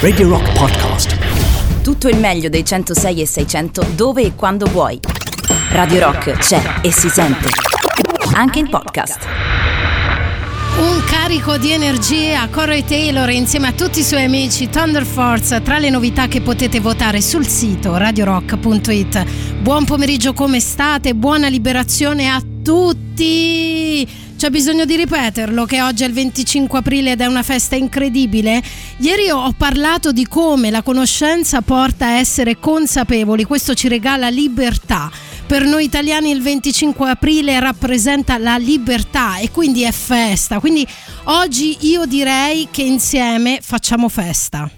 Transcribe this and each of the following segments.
Radio Rock Podcast. Tutto il meglio dei 106 e 600 dove e quando vuoi. Radio Rock c'è e si sente. Anche in podcast. Un carico di energie a Corey Taylor insieme a tutti i suoi amici Thunder Force tra le novità che potete votare sul sito radiorock.it. Buon pomeriggio come state? Buona liberazione a tutti! C'è bisogno di ripeterlo che oggi è il 25 aprile ed è una festa incredibile. Ieri ho parlato di come la conoscenza porta a essere consapevoli, questo ci regala libertà. Per noi italiani il 25 aprile rappresenta la libertà e quindi è festa. Quindi oggi io direi che insieme facciamo festa.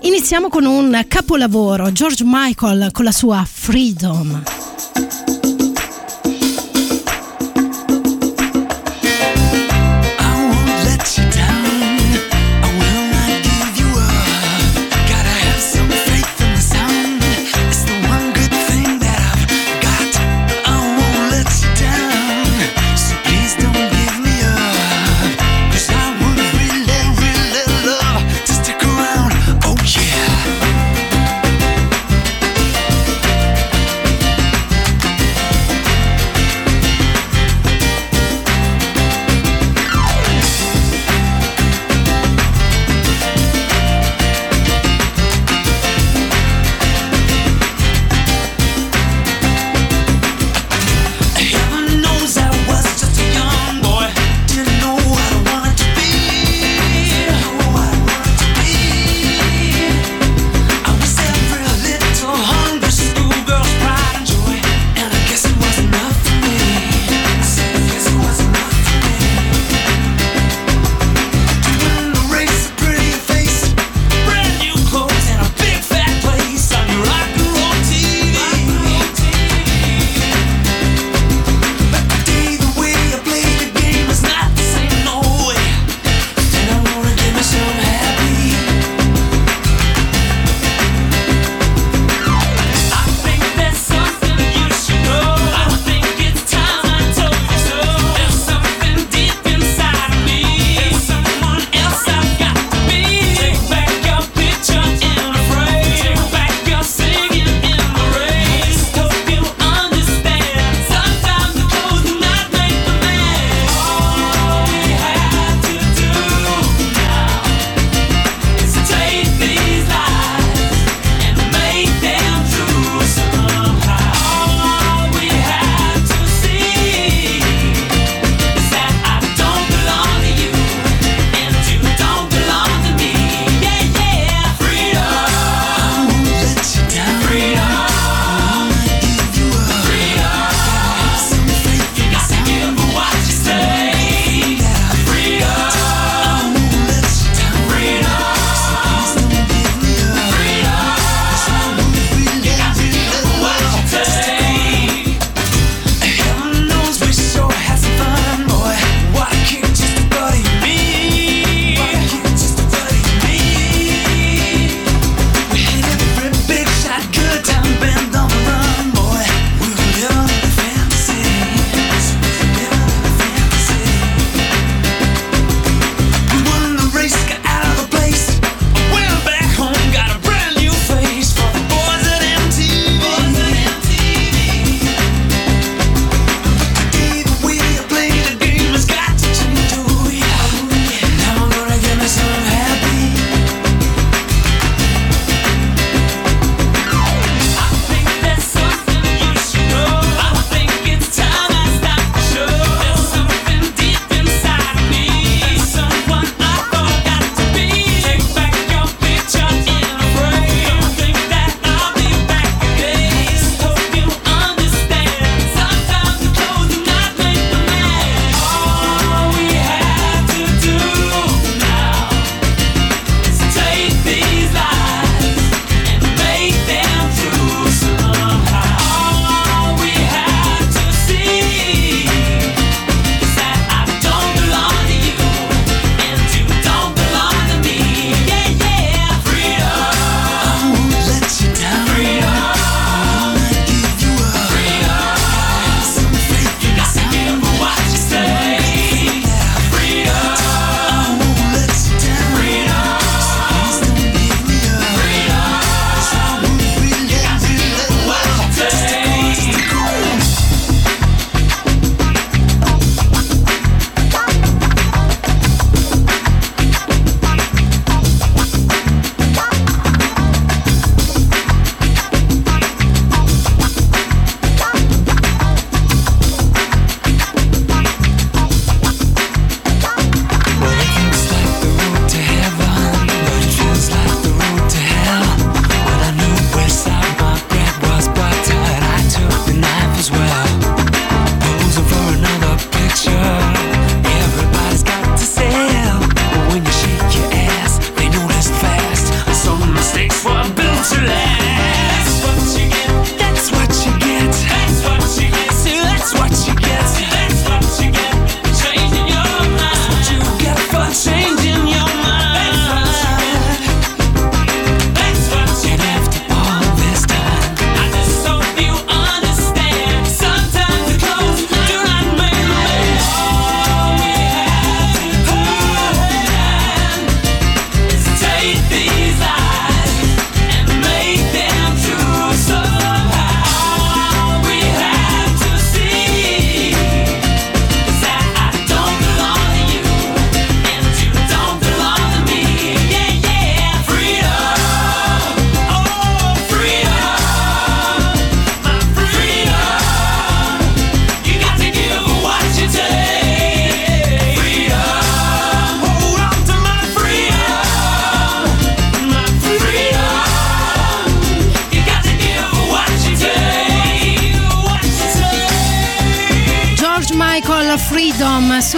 Iniziamo con un capolavoro, George Michael con la sua Freedom.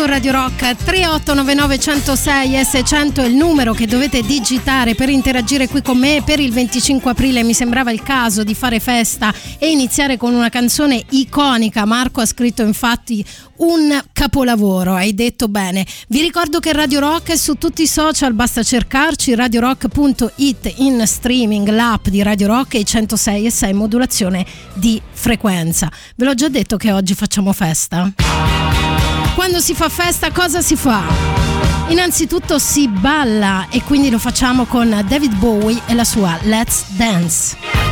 Radio Rock 3899 106 S100 è il numero che dovete digitare per interagire qui con me per il 25 aprile. Mi sembrava il caso di fare festa e iniziare con una canzone iconica. Marco ha scritto infatti un capolavoro hai detto bene. Vi ricordo che Radio Rock è su tutti i social basta cercarci radiorock.it in streaming l'app di Radio Rock e 106 e 6 modulazione di frequenza. Ve l'ho già detto che oggi facciamo festa quando si fa festa cosa si fa? Innanzitutto si balla e quindi lo facciamo con David Bowie e la sua Let's Dance.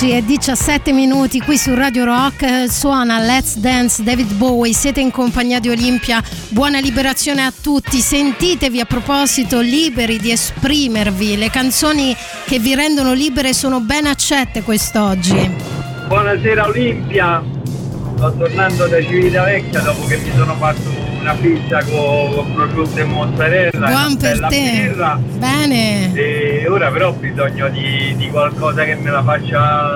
16 e 17 minuti qui su Radio Rock suona Let's Dance David Bowie siete in compagnia di Olimpia buona liberazione a tutti sentitevi a proposito liberi di esprimervi le canzoni che vi rendono libere sono ben accette quest'oggi buonasera Olimpia sto tornando da Civitavecchia dopo che mi sono fatto una pizza con, con prosciutto e mozzarella. Buon per te. Birra. Bene. E ora però ho bisogno di, di qualcosa che me la faccia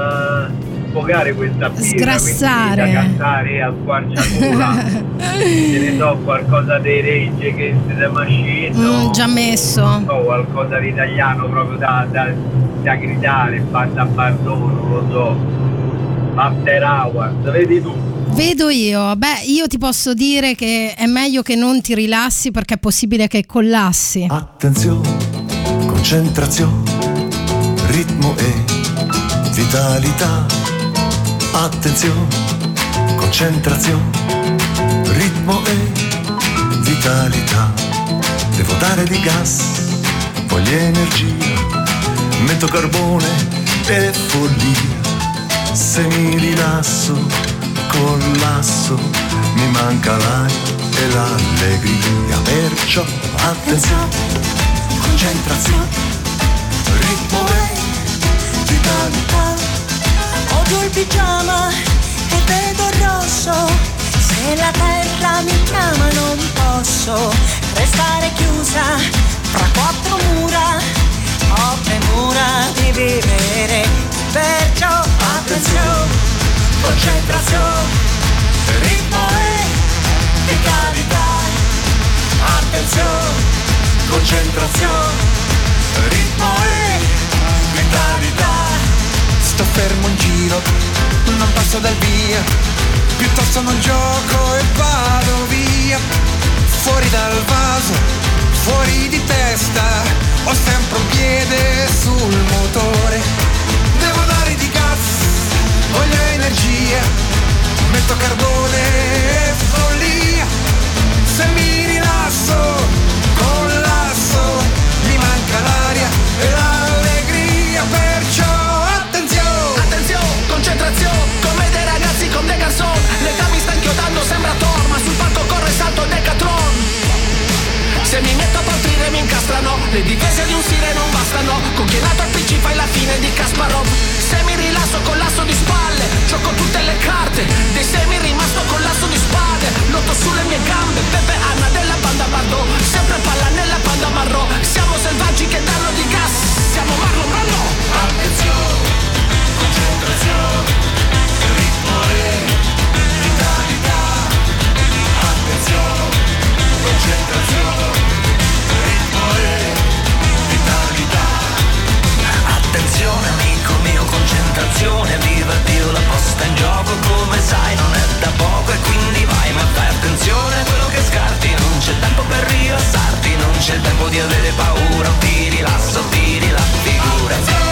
sfogare questa birra. Sgrassare. Da cantare a squarciagola. Ce ne so, qualcosa dei Regge che siete Machine. Mm, già messo. Non so, qualcosa di italiano proprio da, da, da gridare, banda bardono, lo so. After Hours, vedi tu. Vedo io, beh, io ti posso dire che è meglio che non ti rilassi perché è possibile che collassi. Attenzione, concentrazione, ritmo e vitalità. Attenzione, concentrazione, ritmo e vitalità. Devo dare di gas, voglio energia, metto carbone e follia. Se mi rilasso, collasso, mi manca l'aria e l'allegria. Perciò attenzione, concentrazione, ritmo e vitalità. Odio il pigiama e vedo il rosso. Se la terra mi chiama non posso restare chiusa fra quattro mura. Ho premura di vivere, perciò attenzione, concentrazione, ritmo e vitalità. Attenzione, concentrazione, ritmo e vitalità. Sto fermo in giro, non passo dal via, piuttosto non gioco e vado via. Fuori dal vaso, fuori di testa, ho sempre un piede sul motore. Devo dare di gas, voglio energia, metto carbone e follia. Se mi rilasso, collasso, mi manca l'aria ragazzi con dei garçon L'età mi sta inchiodando, sembra Thor, sul palco corre salto Decathlon. Se mi metto a partire mi incastrano Le difese di un sire non bastano. Con chi è al PC fai la fine di Kasparov. Se mi rilasso con l'asso di spalle Gioco tutte le carte. Dei semi rimasto con l'asso di spade Lotto sulle mie gambe. Pepe Anna della banda Bardot Sempre palla nella banda marrò Siamo selvaggi che danno di gas Siamo Marlon Brando. Attenzione, concentrazione, concentrazione, ritmo e vitalità. Attenzione amico mio, concentrazione, viva Dio la posta in gioco come sai non è da poco e quindi vai ma fai attenzione a quello che scarti, non c'è tempo per rilassarti, non c'è tempo di avere paura, ti rilasso, tiri la figura.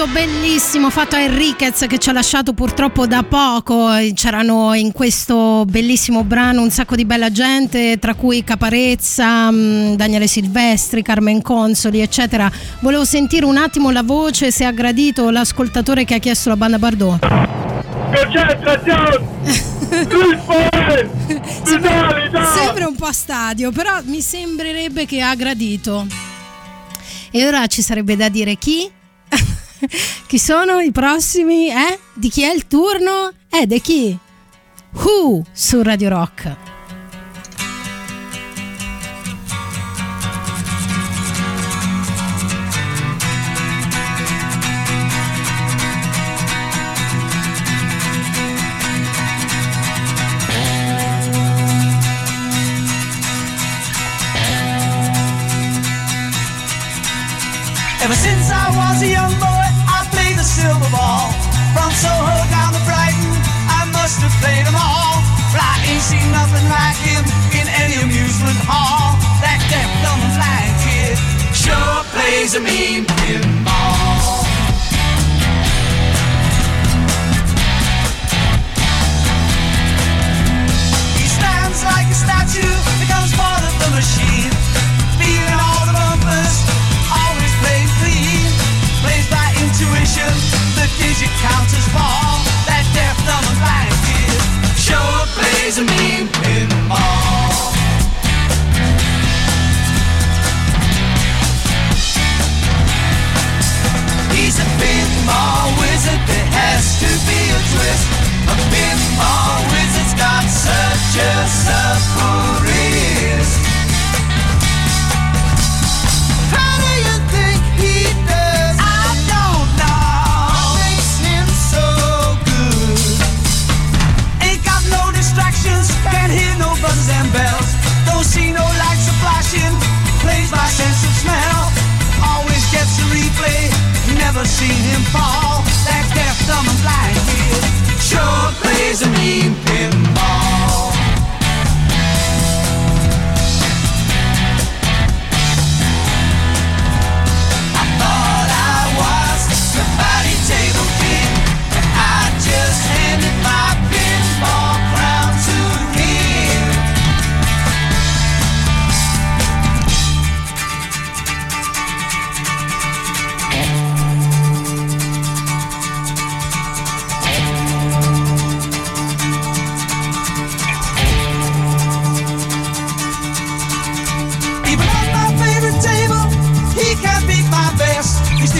Un tributo bellissimo fatto a Enriquez che ci ha lasciato purtroppo da poco. C'erano in questo bellissimo brano un sacco di bella gente, tra cui Caparezza, mh, Daniele Silvestri, Carmen Consoli, eccetera. Volevo sentire un attimo la voce, se ha gradito l'ascoltatore che ha chiesto la banda Bardot. Sembra un po' a stadio, però mi sembrerebbe che ha gradito. E ora ci sarebbe da dire chi? chi sono i prossimi? Eh? Di chi è il turno? Eh, di chi? Who su Radio Rock. Ever since plays a mean pinball. He stands like a statue, becomes part of the machine. Feeling all the bumpers, always playing clean. Plays by intuition, the digit counters fall. That deaf, dumb, and blind kid sure plays a mean pinball. A pinball wizard's got such a supple. How do you think he does? I don't know. Makes him so good? Ain't got no distractions, can't hear no and bells. Don't see no lights flashing, plays sense of smell. Always gets replay, never seen him fall. That deaf, dumb, and blind sure plays a mean pimp.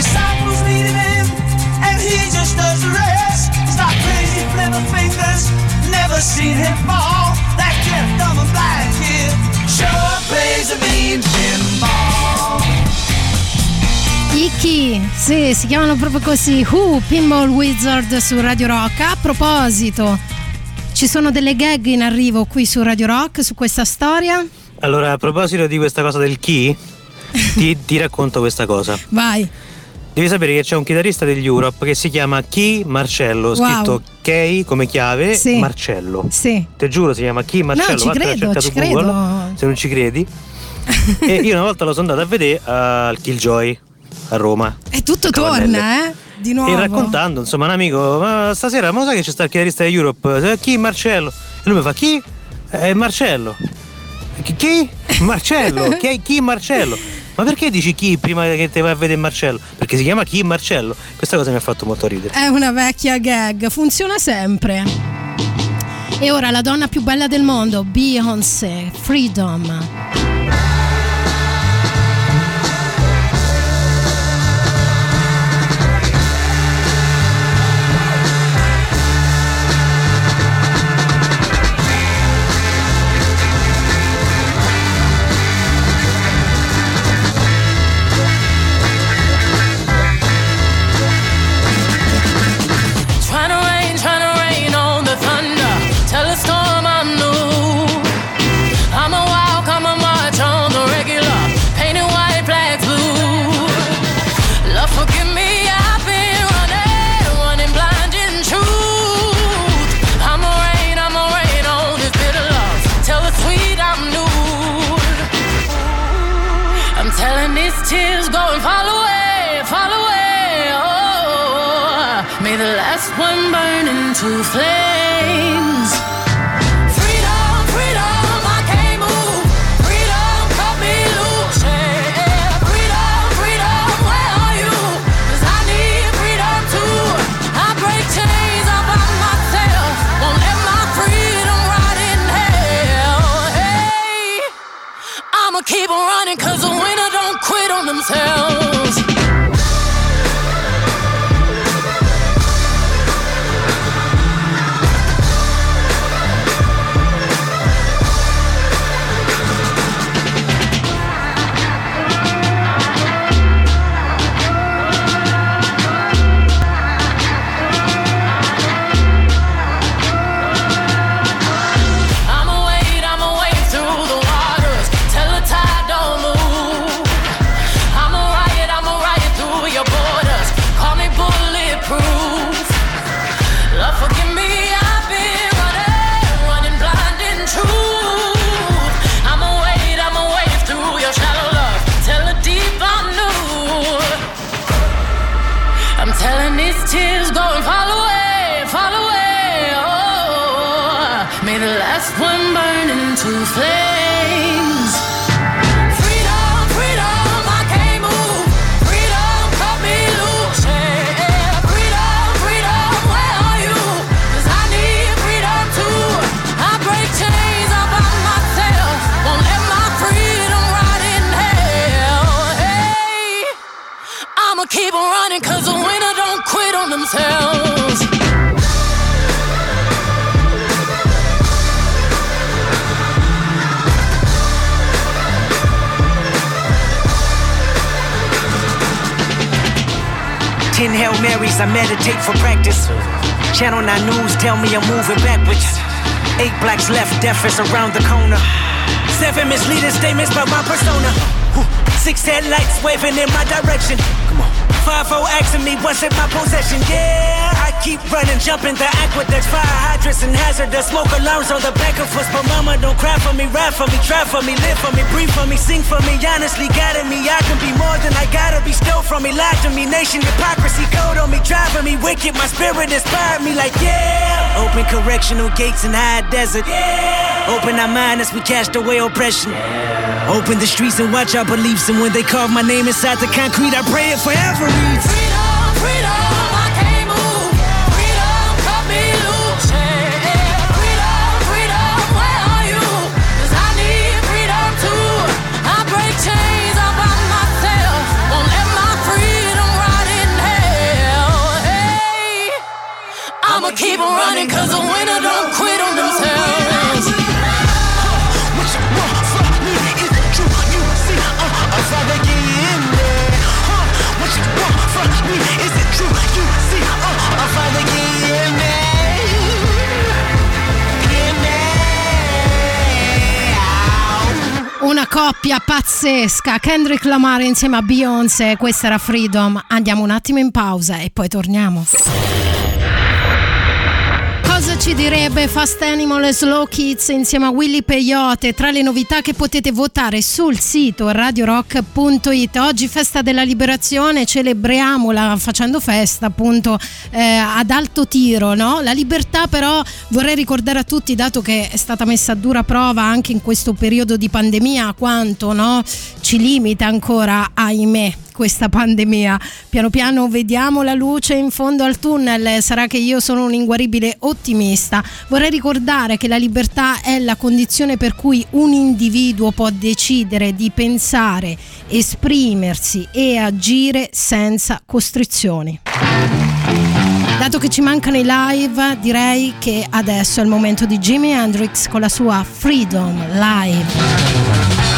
Disciples needed him, and he just does the rest. He's not crazy, flipper fingers, never seen him fall. That deaf, dumb, and blind kid sure plays a mean pinball. Icky, sì, si chiamano proprio così, Who, Pinball Wizard su Radio Rock. A proposito, ci sono delle gag in arrivo qui su Radio Rock su questa storia? Allora, a proposito di questa cosa del key, ti, ti racconto questa cosa. Vai. Devi sapere che c'è un chitarrista degli Europe che si chiama Key Marcello, Wow. scritto Key come chiave, Sì. Marcello. Sì. Te giuro si chiama Key Marcello, ci vattene credo, ci Google, credo. se non ci credi. e io una volta lo sono andato a vedere al Killjoy a Roma. E tutto torna, eh? Di nuovo. E raccontando, insomma, un amico, ma stasera, ma sai che c'è sta il chitarrista di Europe? Eh, Chi? Marcello. E lui mi fa, chi? Eh, Marcello. Chi? chi? Marcello. chi, chi Marcello? Ma perché dici chi prima che te vai a vedere Marcello? Perché si chiama chi Marcello. Questa cosa mi ha fatto molto ridere. È una vecchia gag, funziona sempre. E ora la donna più bella del mondo, Beyoncé, Freedom. flame Hail Marys, I meditate for practice. Channel 9 News tell me I'm moving backwards. Eight blacks left, death is around the corner. Seven misleading statements about my persona. Six headlights waving in my direction. Come on. Five O asking me what's in my possession. Yeah, keep running, jumping the aqueducts, fire hydrants and hazardous smoke alarms on the back of us. But mama, don't cry for me, ride for me, drive for me, live for me, breathe for me, sing for me. Honestly, guiding me, I can be more than I gotta be. Stole from me, lied to me, nation hypocrisy, code on me, driving me wicked. My spirit inspired me, like yeah. Open correctional gates in high desert. Yeah. Open our mind as we cast away oppression. Yeah. Open the streets and watch our beliefs. And when they carve my name inside the concrete, I pray it forever. Freedom, freedom, keep running, cause a winner don't quit on themselves. What you true. You see, I'm a father in there. Huh? Me. Una coppia pazzesca, Kendrick Lamar insieme a Beyoncé, questa era Freedom. Andiamo un attimo in pausa e poi torniamo. Ci direbbe Fast Animal e Slow Kids insieme a Willy Peyote tra le novità che potete votare sul sito radiorock.it oggi festa della liberazione celebriamola facendo festa appunto eh, ad alto tiro no? la libertà però vorrei ricordare a tutti dato che è stata messa a dura prova anche in questo periodo di pandemia quanto no? ci limita ancora ahimè questa pandemia. Piano piano vediamo la luce in fondo al tunnel, sarà che io sono un inguaribile ottimista. Vorrei ricordare che la libertà è la condizione per cui un individuo può decidere di pensare, esprimersi e agire senza costrizioni. Dato che ci mancano i live, direi che adesso è il momento di Jimi Hendrix con la sua Freedom Live.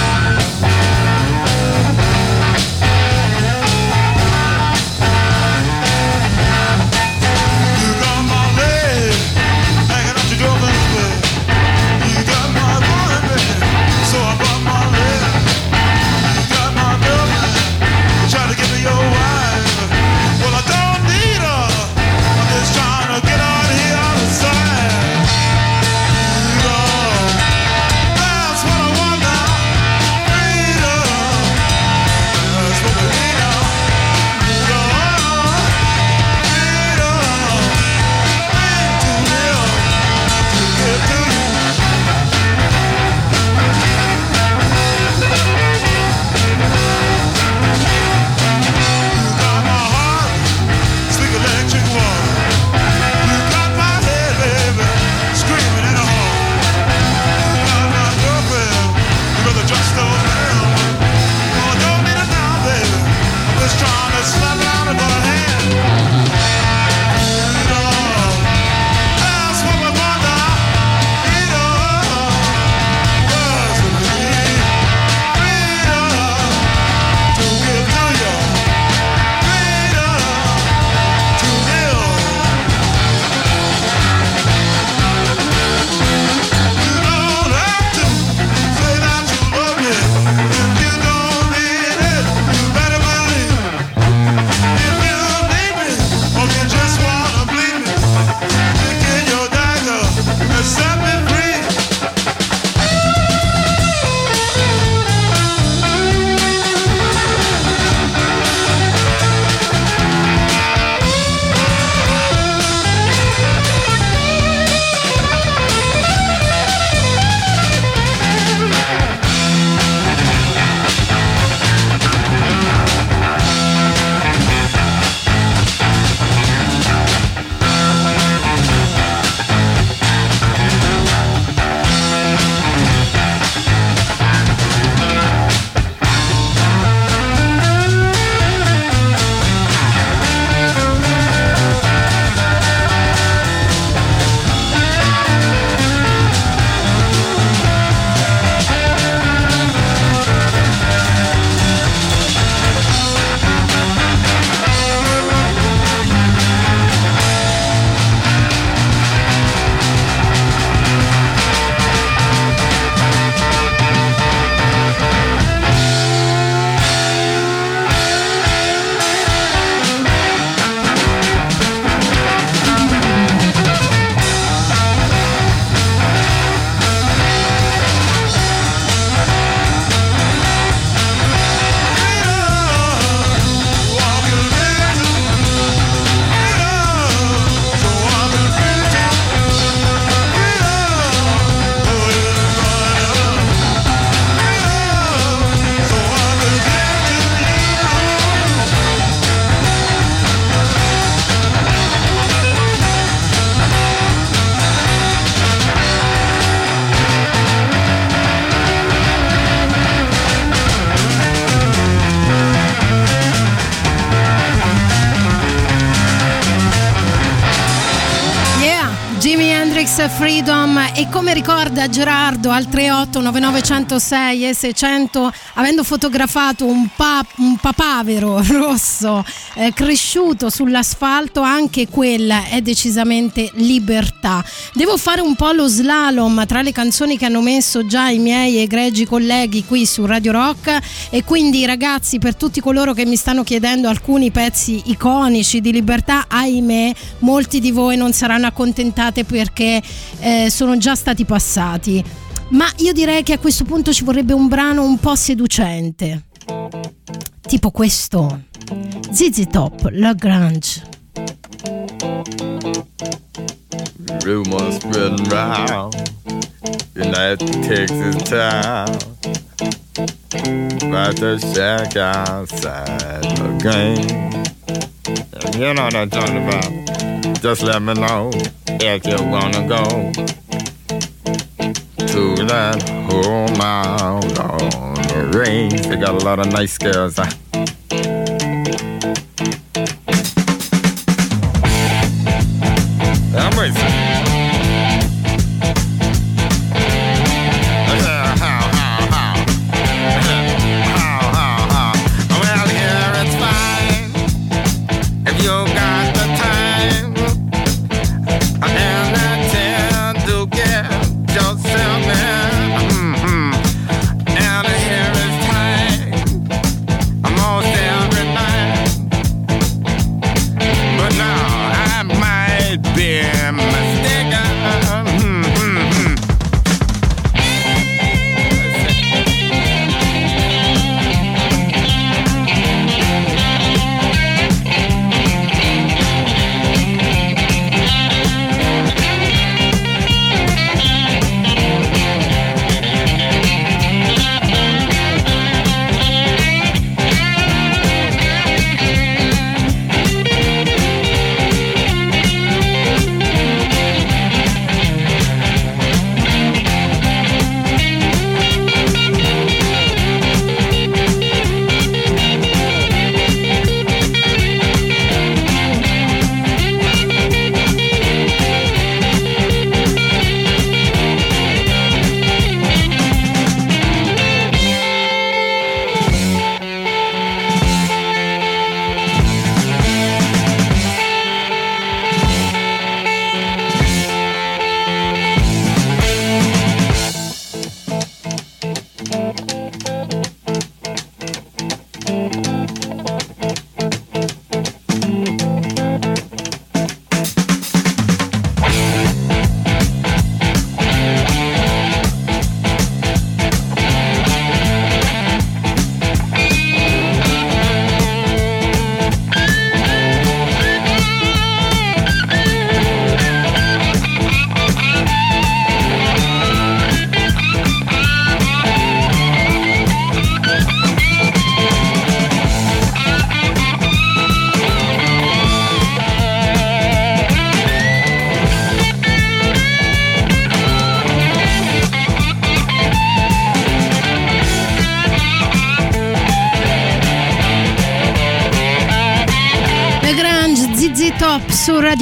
Come ricorda Gerardo al 38 9906 e 600 avendo fotografato un, pa- un papavero rosso eh, cresciuto sull'asfalto anche quella è decisamente libertà devo fare un po' lo slalom tra le canzoni che hanno messo già i miei egregi colleghi qui su Radio Rock e quindi ragazzi per tutti coloro che mi stanno chiedendo alcuni pezzi iconici di libertà ahimè molti di voi non saranno accontentati perché eh, sono già stati passati. Ma io direi che a questo punto ci vorrebbe un brano un po' seducente. Tipo questo. ZZ Top, La Grange. Rumors spreading round in that Texas town about the shack outside the game. You know what I'm talking about. Just let me know if you wanna go to that home out on the range. They got a lot of nice girls. I'm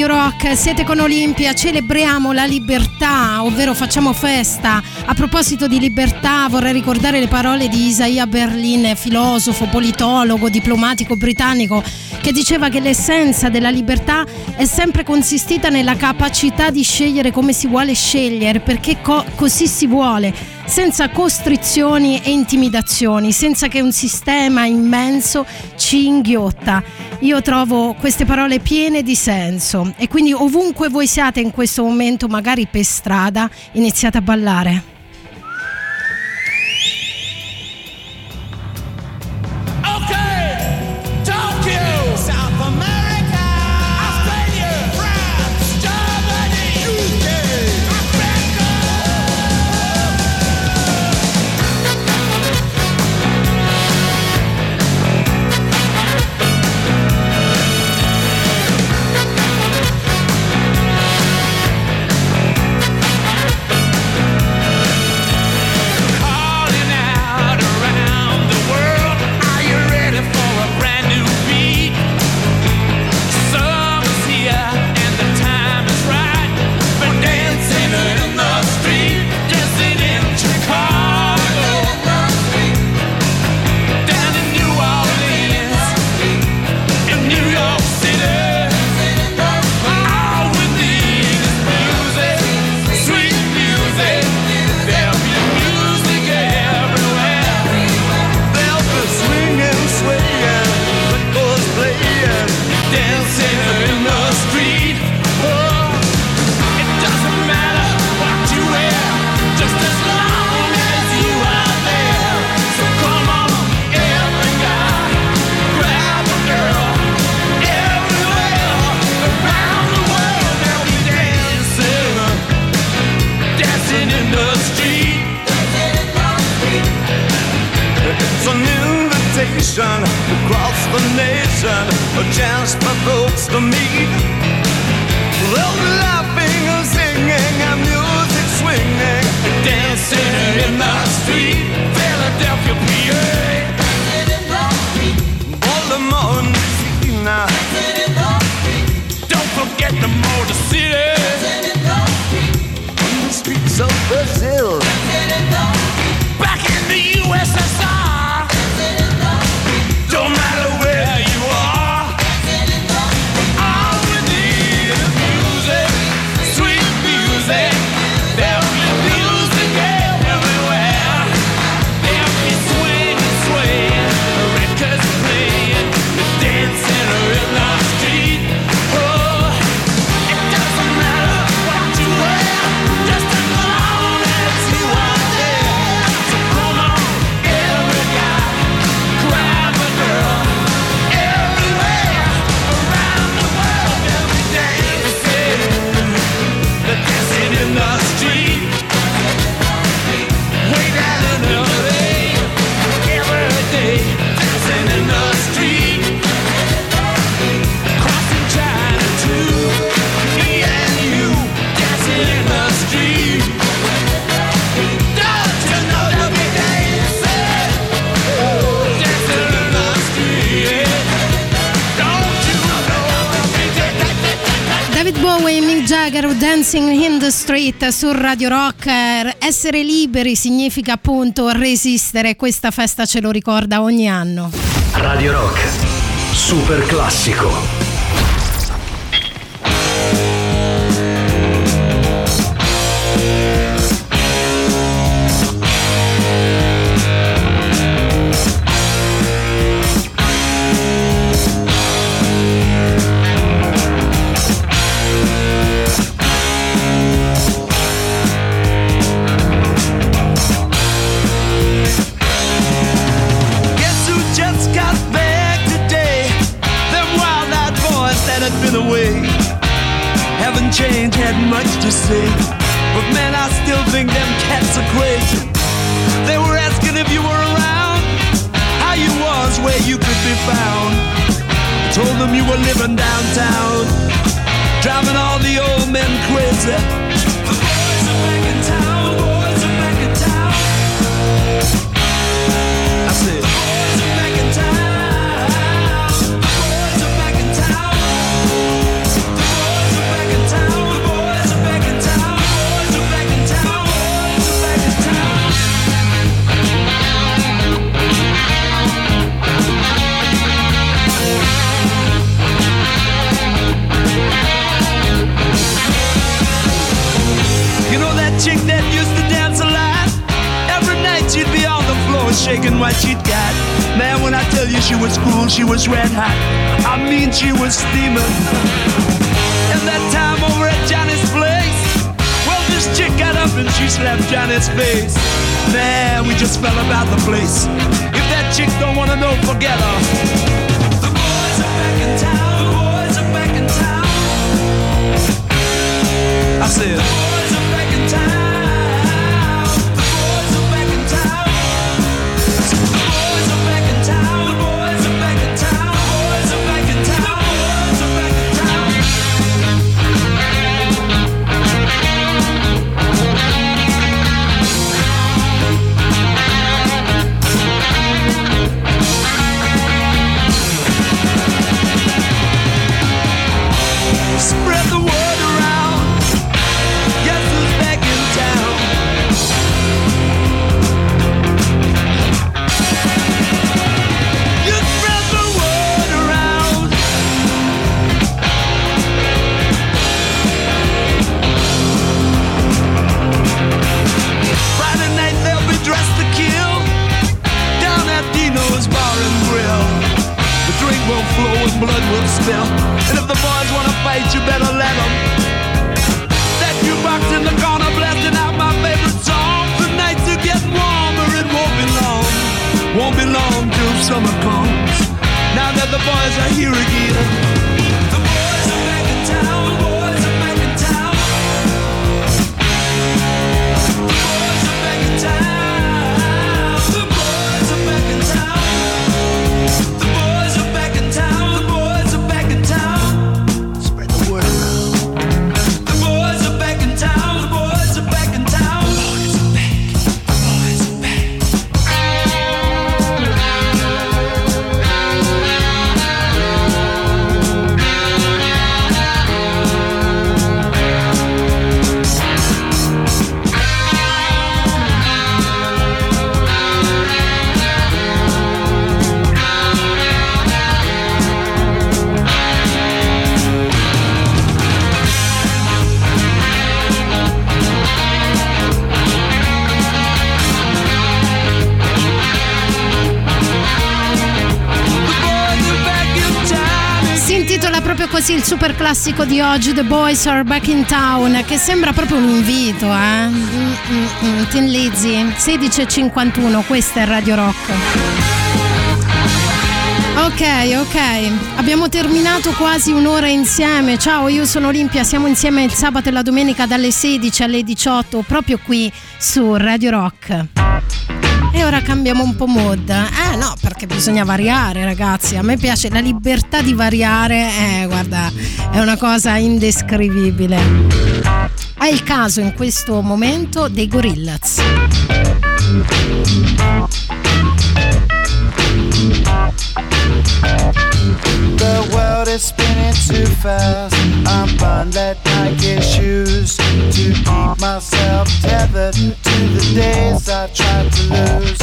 Radio Rock, siete con Olimpia, celebriamo la libertà, ovvero facciamo festa. A proposito di libertà vorrei ricordare le parole di Isaiah Berlin, filosofo, politologo, diplomatico britannico, che diceva che l'essenza della libertà è sempre consistita nella capacità di scegliere come si vuole scegliere, perché co- così si vuole, senza costrizioni e intimidazioni, senza che un sistema immenso ci inghiotta. Io trovo queste parole piene di senso e quindi ovunque voi siate in questo momento, magari per strada, iniziate a ballare. Split su Radio Rock. Eh, essere liberi significa appunto resistere, questa festa ce lo ricorda ogni anno. Radio Rock, super classico. Super classico di oggi, The Boys Are Back in Town, che sembra proprio un invito, eh? Mm, mm, mm. Tin Lizzy, 16.51, questa è Radio Rock. Ok, ok, abbiamo terminato quasi un'ora insieme. Ciao, io sono Olimpia, siamo insieme il sabato e la domenica dalle 16 alle 18, proprio qui su Radio Rock. E ora cambiamo un po' mood. Eh no, perché bisogna variare, ragazzi. A me piace la libertà di variare, eh, guarda, è una cosa indescrivibile. È il caso in questo momento dei Gorillaz. The world is spinning too fast. I'm buying that Nike shoes to keep myself tethered to the days I tried to lose.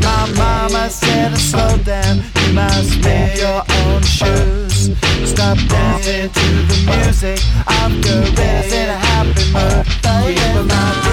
My mama said to slow down, you must make your own shoes. Stop dancing to the music of gorillas in a happy mood. My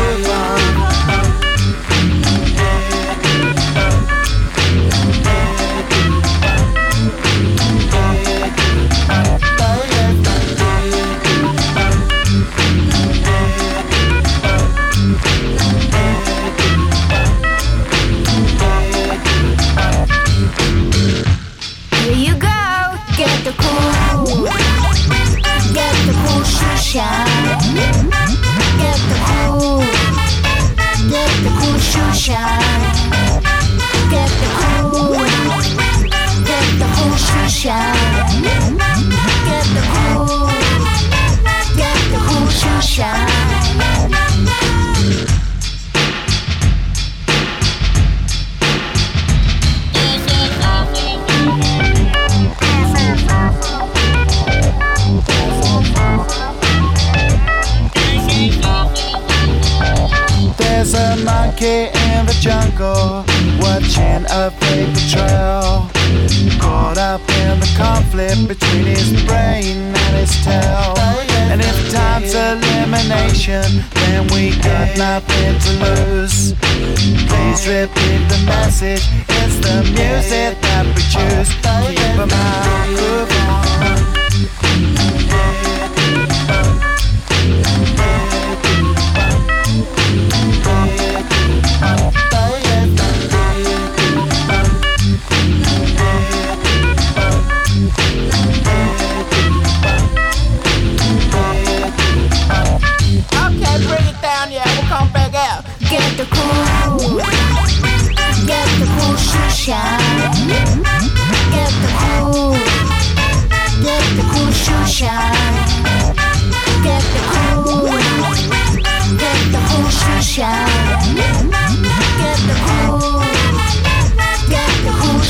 Get the cool, get the cool shoe shine. Get the cool, get the cool shoe shine. Get the cool, get the cool shoe shine. There's a monkey in the jungle watching a paper trail. Caught up in the conflict between his brain and his tail. And if time's elimination, then we got nothing to lose. Please repeat the message. It's the music that we choose. Keep 'em out, groove Get the cool, get the cool shoe shine. Get the cool, get the cool. Get the cool, get the cool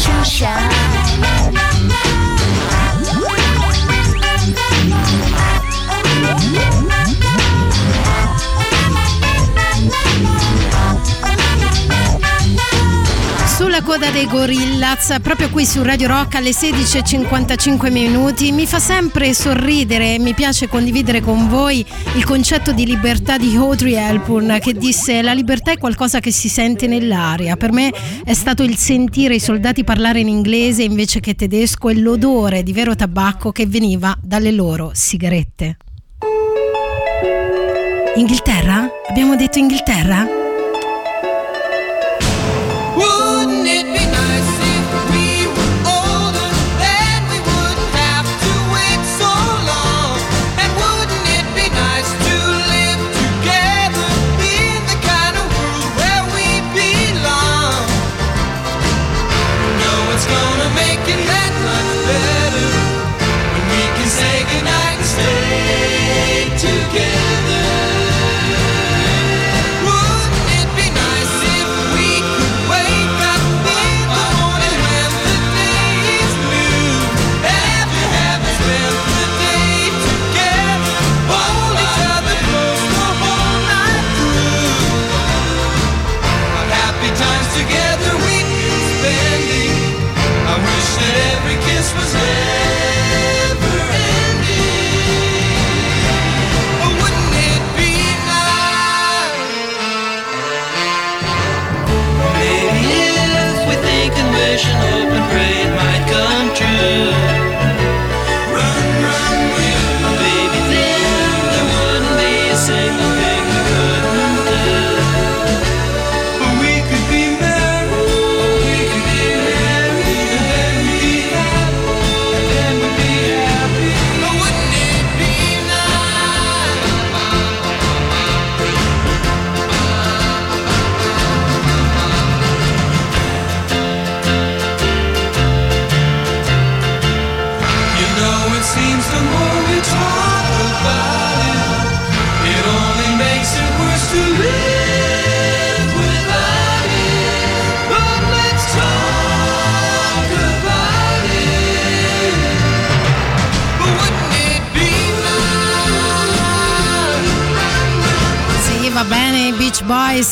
coda dei Gorillaz, proprio qui su Radio Rock alle 16.55 minuti, mi fa sempre sorridere e mi piace condividere con voi il concetto di libertà di Audrey Hepburn che disse la libertà è qualcosa che si sente nell'aria. Per me è stato il sentire i soldati parlare in inglese invece che tedesco e l'odore di vero tabacco che veniva dalle loro sigarette. Inghilterra? Abbiamo detto Inghilterra?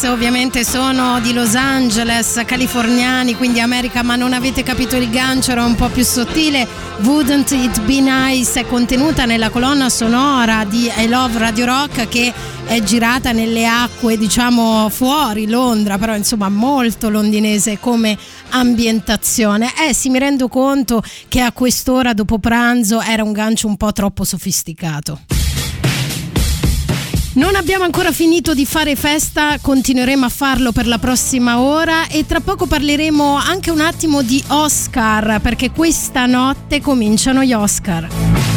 Ovviamente sono di Los Angeles, californiani, quindi America, ma non avete capito il gancio, era un po' più sottile. Wouldn't It Be Nice è contenuta nella colonna sonora di I Love Radio Rock che è girata nelle acque, diciamo, fuori Londra, però insomma molto londinese come ambientazione. Eh sì, mi rendo conto che a quest'ora dopo pranzo era un gancio un po' troppo sofisticato. Non abbiamo ancora finito di fare festa, continueremo a farlo per la prossima ora e tra poco parleremo anche un attimo di Oscar perché questa notte cominciano gli Oscar.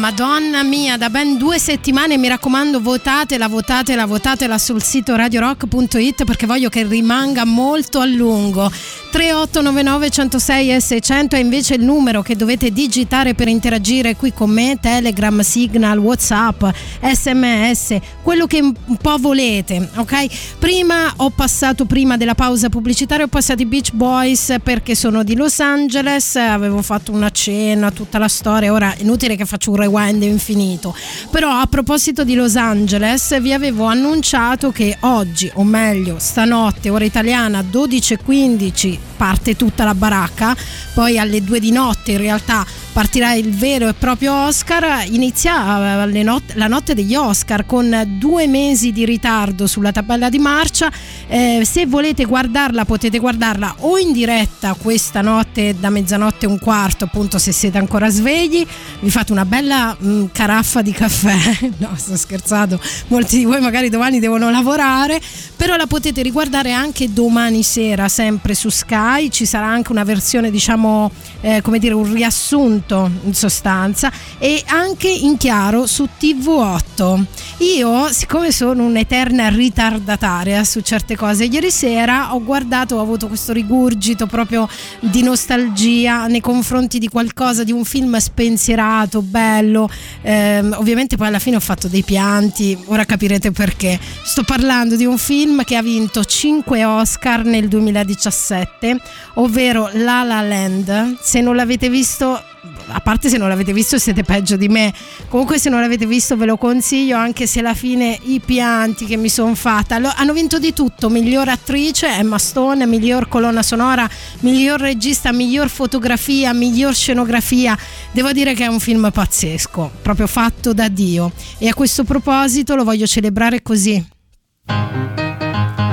Madonna mia, da ben due settimane mi raccomando votatela, votatela, votatela sul sito radiorock.it perché voglio che rimanga molto a lungo. 3899 106 e 600 è invece il numero che dovete digitare per interagire qui con me, Telegram, Signal, Whatsapp, SMS, quello che un po' volete, ok? Prima ho passato, prima della pausa pubblicitaria, ho passato i Beach Boys perché sono di Los Angeles, avevo fatto una cena, tutta la storia. Ora è inutile che faccio un rewind infinito. Però a proposito di Los Angeles, vi avevo annunciato che oggi, o meglio, stanotte, ora italiana, 12.15, week. Parte tutta la baracca. Poi alle 2 di notte in realtà partirà il vero e proprio Oscar. Inizia eh, not- la notte degli Oscar con due mesi di ritardo sulla tabella di marcia. Eh, se volete guardarla, potete guardarla o in diretta questa notte da mezzanotte e un quarto, appunto, se siete ancora svegli. Vi fate una bella mh, caraffa di caffè. no, sto scherzando. Molti di voi magari domani devono lavorare, però la potete riguardare anche domani sera, sempre su Sky. Ci sarà anche una versione, diciamo, eh, come dire, un riassunto in sostanza e anche in chiaro su TV8. Io, siccome sono un'eterna ritardataria su certe cose, ieri sera ho guardato, ho avuto questo rigurgito proprio di nostalgia nei confronti di qualcosa, di un film spensierato, bello. Ehm, ovviamente poi alla fine ho fatto dei pianti, ora capirete perché. Sto parlando di un film che ha vinto 5 Oscar nel 2017, ovvero La La Land. Se non l'avete visto a parte se non l'avete visto siete peggio di me. Comunque se non l'avete visto ve lo consiglio anche se alla fine i pianti che mi sono fatta. Hanno vinto di tutto miglior attrice Emma Stone miglior colonna sonora miglior regista miglior fotografia miglior scenografia. Devo dire che è un film pazzesco proprio fatto da Dio. E a questo proposito lo voglio celebrare così.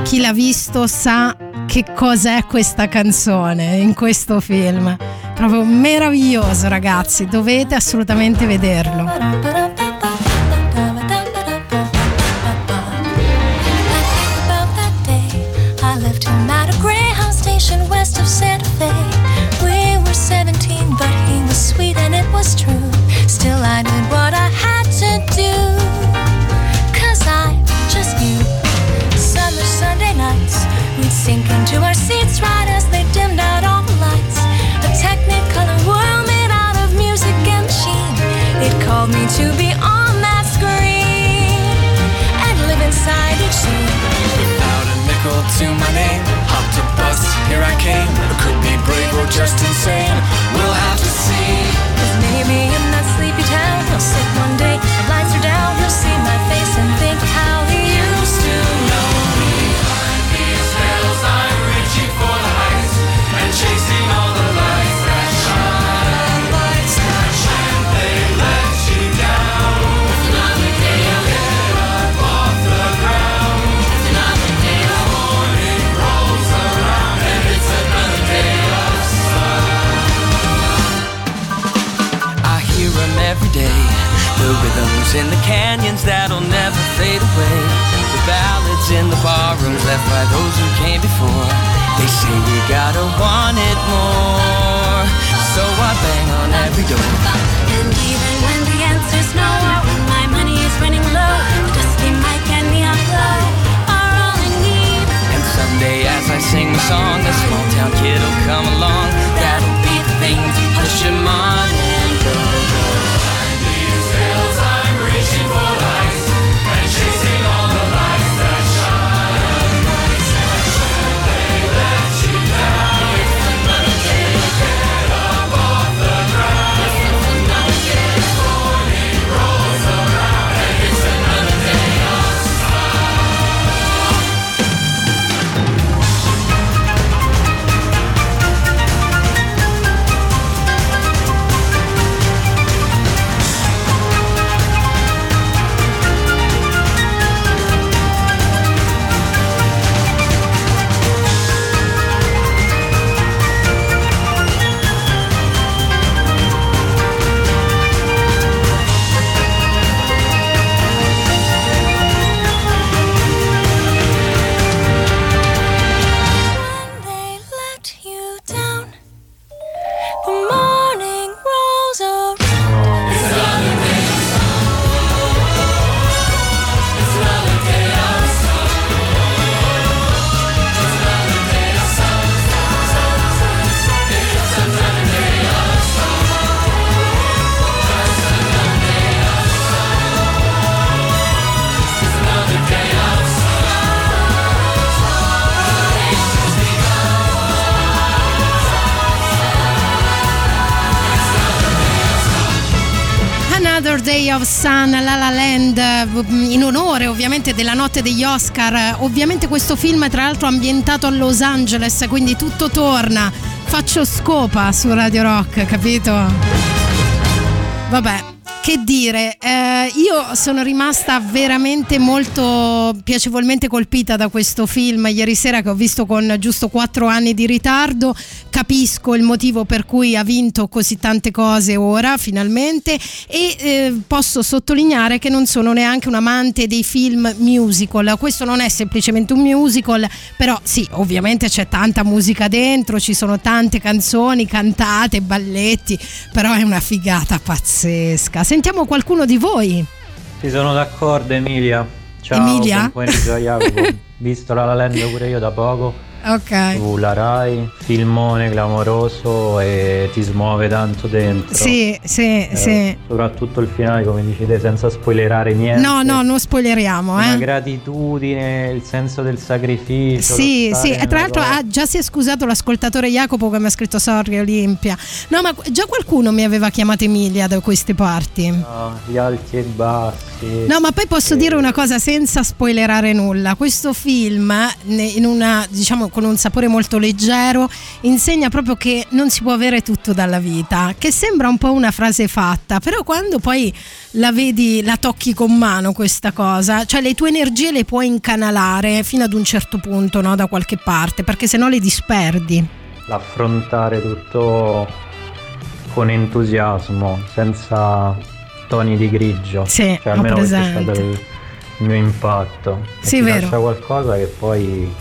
Chi l'ha visto sa che cos'è questa canzone in questo film. Proprio meraviglioso, ragazzi, dovete assolutamente vederlo. west of Santa Fe. We were 17, but he was sweet and it was true. Still, I did seats right as they dimmed out all the lights. A technicolor world made out of music and machine. It called me to be on that screen and live inside each scene. Without a nickel to my name, hopped a bus, here I came. I could be brave or just insane. We'll have to see. With maybe in that sleepy town, he'll sit one day, rhythms in the canyons that'll never fade away. The ballads in the barrooms left by those who came before. They say we gotta want it more. So I bang on every door. Onore ovviamente della notte degli Oscar. Ovviamente questo film è tra l'altro ambientato a Los Angeles, quindi tutto torna. Faccio scopa su Radio Rock, capito? Vabbè, che dire, eh, io sono rimasta veramente molto piacevolmente colpita da questo film ieri sera che ho visto con giusto 4 anni di ritardo, capisco il motivo per cui ha vinto così tante cose ora finalmente e eh, posso sottolineare che non sono neanche un amante dei film musical, questo non è semplicemente un musical, però sì, ovviamente c'è tanta musica dentro, ci sono tante canzoni cantate, balletti, però è una figata pazzesca. Sentiamo qualcuno di voi. Sì, sono d'accordo Emilia. Ciao, Emilia? buon pomeriggio a Jacopo. Visto La La Land pure io da poco Ok. sulla Rai, filmone clamoroso e ti smuove tanto dentro. Sì, sì, Eh, sì. Soprattutto il finale, come dici te, senza spoilerare niente. No, no, non spoileriamo, Una eh. gratitudine, il senso del sacrificio. Sì, sì, e tra l'altro ah, già si è scusato l'ascoltatore Jacopo che mi ha scritto sorry Olimpia. No, ma già qualcuno mi aveva chiamato Emilia da queste parti. No, gli alti e bassi. No, ma poi posso dire una cosa senza spoilerare nulla. Questo film, ne- in una, diciamo, con un sapore molto leggero, insegna proprio che non si può avere tutto dalla vita. Che sembra un po' una frase fatta, però quando poi la vedi, la tocchi con mano questa cosa, cioè le tue energie le puoi incanalare fino ad un certo punto, no? Da qualche parte, perché sennò le disperdi. L'affrontare tutto con entusiasmo, senza toni di grigio. Sì, cioè, almeno questo è stato il mio impatto. E Sì, ti vero. lascia qualcosa che poi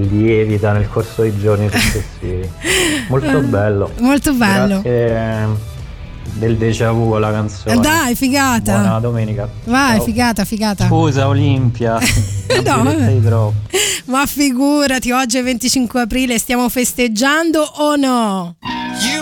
lievita nel corso dei giorni successivi. Molto bello. Molto bello. Grazie del déjà vu la canzone. Eh, Dai, figata. Buona domenica. Vai, Ciao. figata, figata. Scusa Olimpia. No, sei troppo. Ma figurati, oggi è 25 aprile, stiamo festeggiando o no? You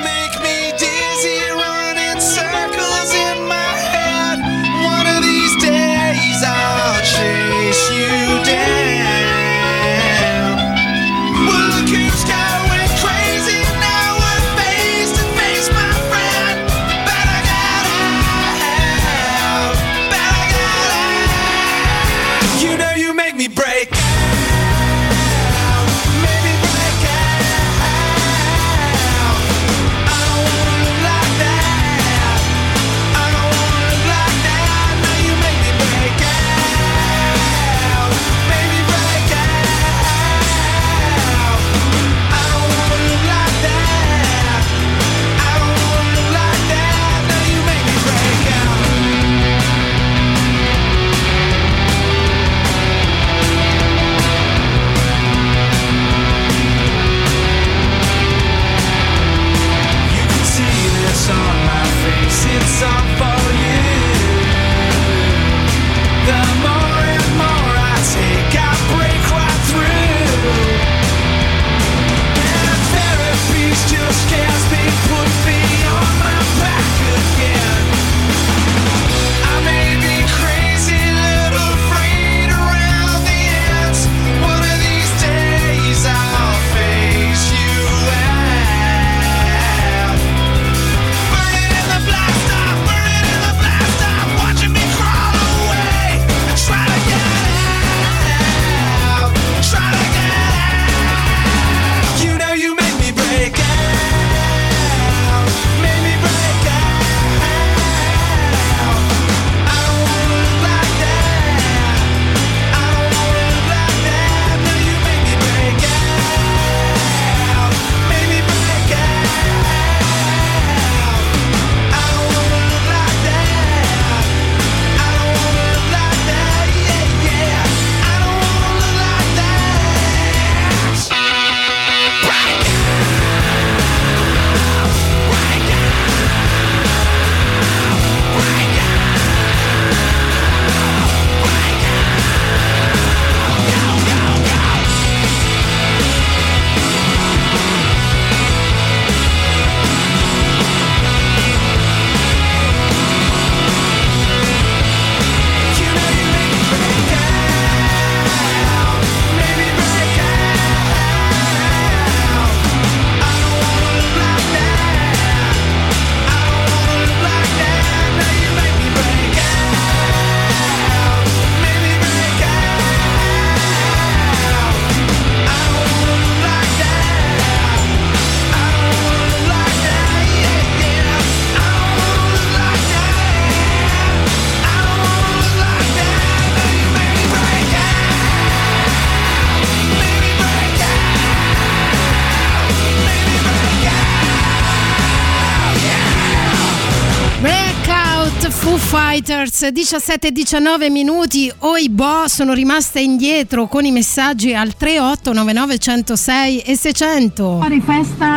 Foo Fighters 17 e 19 minuti. Oi boh sono rimasta indietro con i messaggi al 3899 106 e 600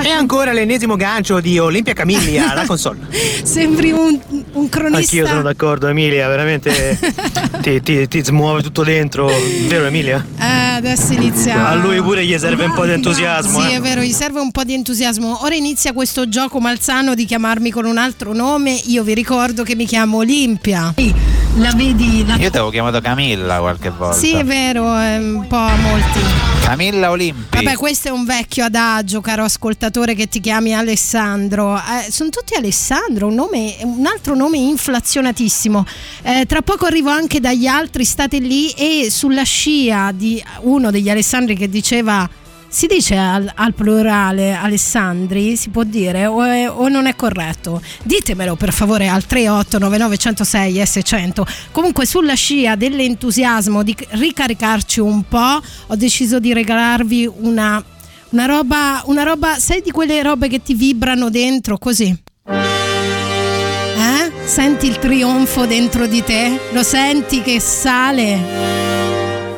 E ancora l'ennesimo gancio di Olimpia Camiglia alla console. sembri un, un cronista Anch'io sono d'accordo, Emilia, veramente ti, ti, ti smuove tutto dentro, vero Emilia? Eh, adesso inizia A lui pure gli serve un po' di entusiasmo. Sì, eh. è vero, gli serve un po' di entusiasmo. Ora inizia questo gioco malsano di chiamarmi con un altro nome. Io vi ricordo che mi chiamo Olimpia. La vedi? La... Io ti avevo chiamato Camilla qualche volta. Sì, è vero, è un po' a molti. Camilla Olimpi. Vabbè, questo è un vecchio adagio, caro ascoltatore, che ti chiami Alessandro. Eh, sono tutti Alessandro, un, nome, un altro nome inflazionatissimo. Eh, tra poco arrivo anche dagli altri, state lì e sulla scia di uno degli Alessandri che diceva. Si dice al, al plurale Alessandri? Si può dire o, è- o non è corretto? Ditemelo per favore al 3899 106 S100. Comunque sulla scia dell'entusiasmo di ricaricarci un po', ho deciso di regalarvi una, una roba, una roba, sai di quelle robe che ti vibrano dentro così? Eh? Senti il trionfo dentro di te? Lo senti che sale?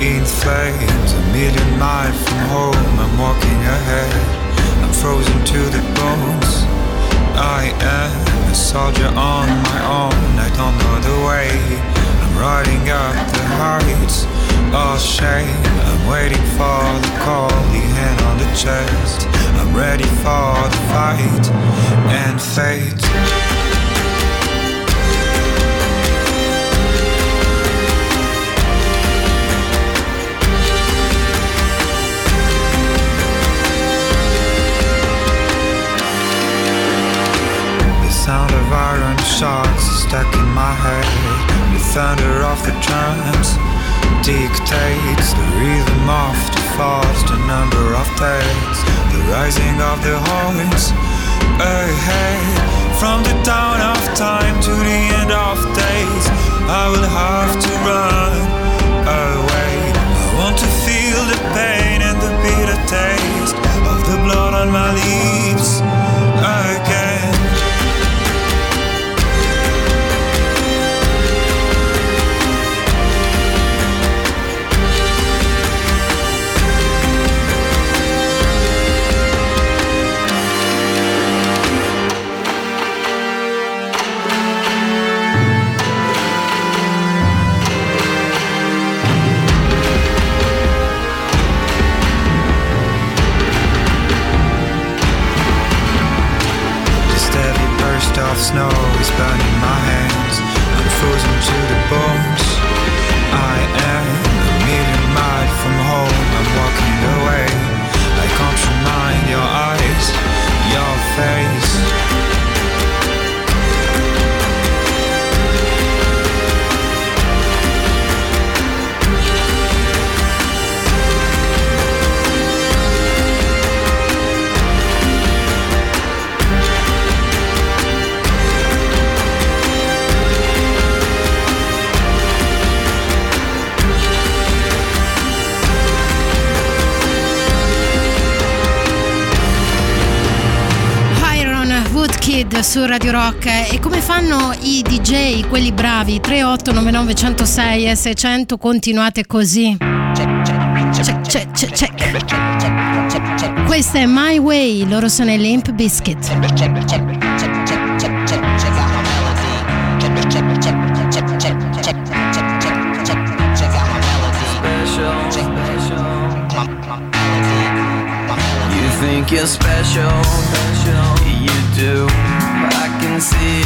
in flames. A million miles from home, I'm walking ahead. I'm frozen to the bones. I am a soldier on my own. I don't know the way. I'm riding up the heights. Oh shame, I'm waiting for the call, the hand on the chest. I'm ready for the fight and fate. Shots stuck in my head. The thunder of the drums dictates the rhythm of the fast, the number of days, the rising of the horns ahead. From the dawn of time to the end of days, I will have to run away. I want to feel the pain and the bitter taste of the blood on my lips again. Snow is burning my hands. I'm frozen to the bones. I am Woodkid su Radio Rock e come fanno i DJ, quelli bravi 3899 106 e 600 continuate così Check, check, check, check. Questa è My Way, loro sono i Limp Biscuit You think you're special, do. I can see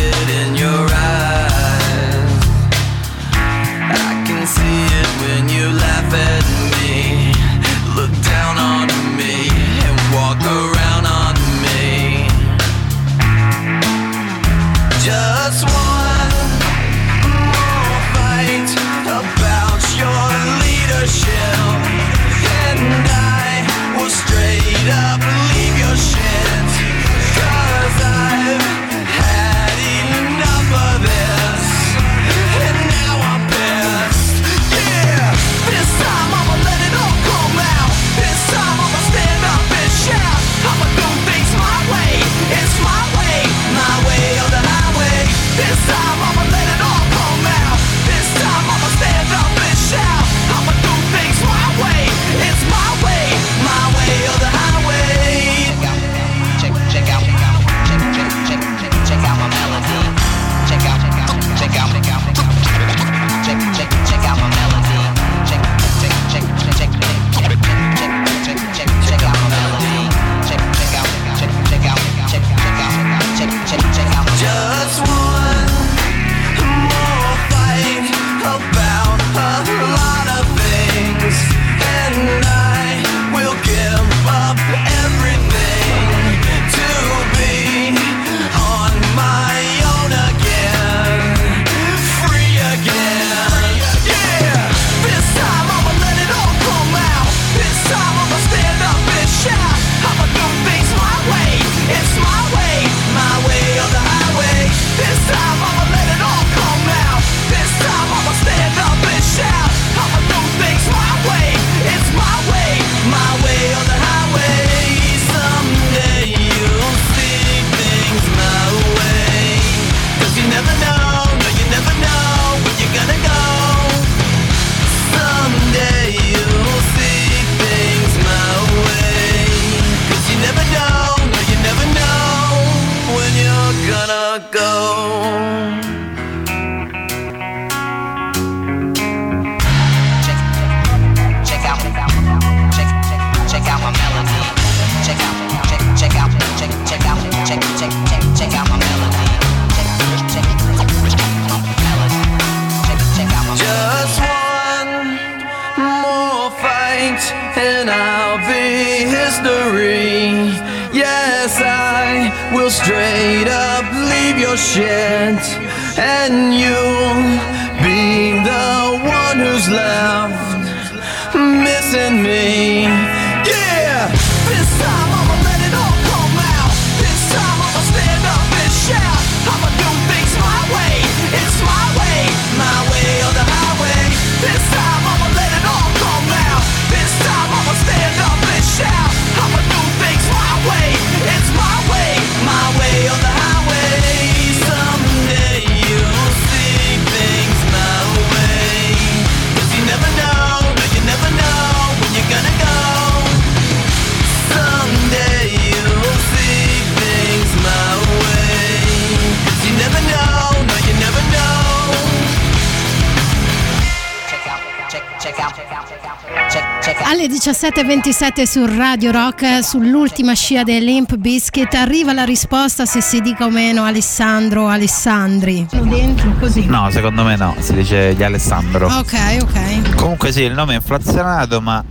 17.27 su Radio Rock, sull'ultima scia dell'Imp Biscuit, arriva la risposta se si dica o meno Alessandro o Alessandri. Sono dentro così. No, secondo me no, si dice di Alessandro. Ok, ok. Comunque sì, il nome è inflazionato, ma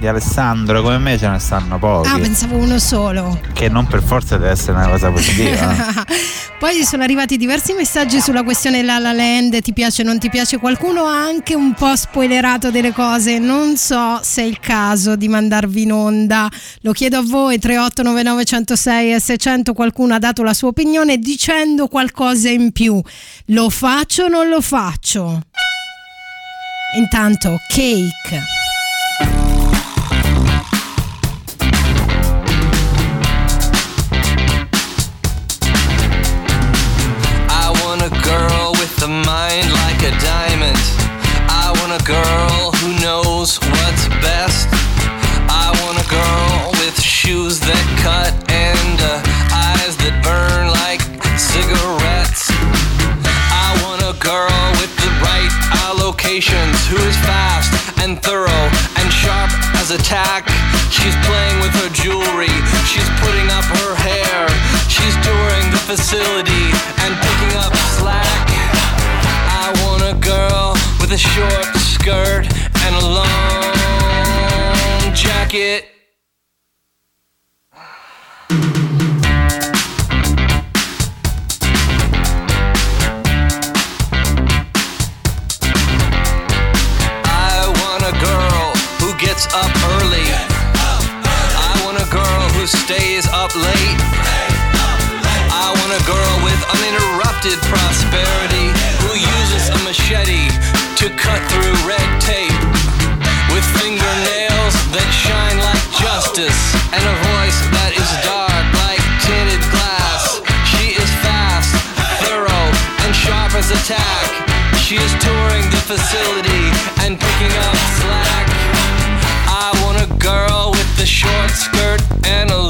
di Alessandro come me ce ne stanno pochi. Ah, pensavo uno solo. Che non per forza deve essere una cosa positiva. Poi sono arrivati diversi messaggi sulla questione La La Land, ti piace o non ti piace? Qualcuno ha anche un po' spoilerato delle cose, non so se è il caso di mandarvi in onda. Lo chiedo a voi, 3899 106 e 600, qualcuno ha dato la sua opinione dicendo qualcosa in più. Lo faccio o non lo faccio? Intanto, cake. Girl who knows what's best. I want a girl with shoes that cut and uh, eyes that burn like cigarettes. I want a girl with the right allocations who is fast and thorough and sharp as a tack. She's playing with her jewelry, she's putting up her hair, she's touring the facility and picking up slack. I want a girl with a short skirt and a long jacket. I want a girl who gets up early. I want a girl who stays up late. I want a girl with uninterrupted prosperity who uses a machete to cut through red tape. With fingernails that shine like justice and a voice that is dark like tinted glass. She is fast, thorough, and sharp as a tack. She is touring the facility and picking up slack. I want a girl with a short skirt and a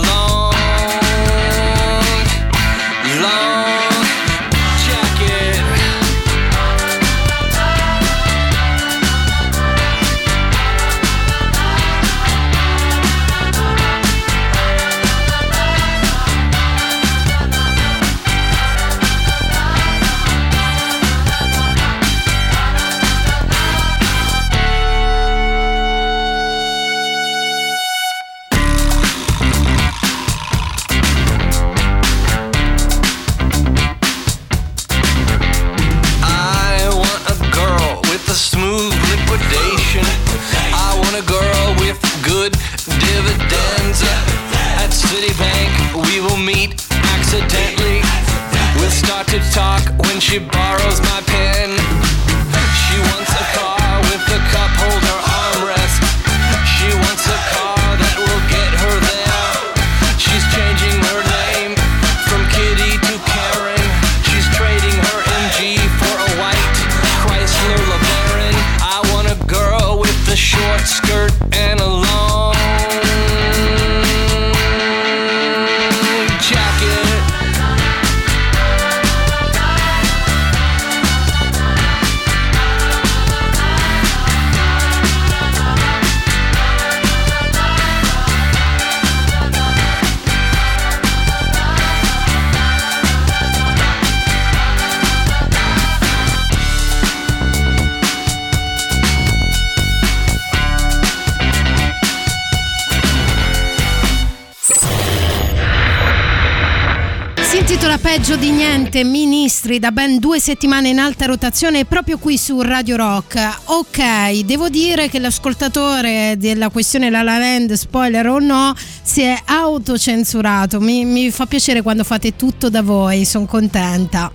da ben due settimane in alta rotazione proprio qui su Radio Rock. Ok, devo dire che l'ascoltatore della questione La La Land, spoiler o no, si è autocensurato. Mi, mi fa piacere quando fate tutto da voi, sono contenta.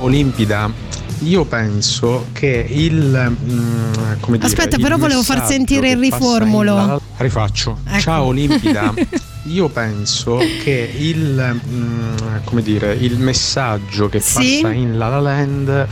Olimpida, io penso che il. mm, come dire, Aspetta, però volevo far sentire il riformulo. La- Rifaccio. Ecco. Ciao Olimpida. Io penso che il, mm, come dire, il messaggio che Sì? passa in La La Land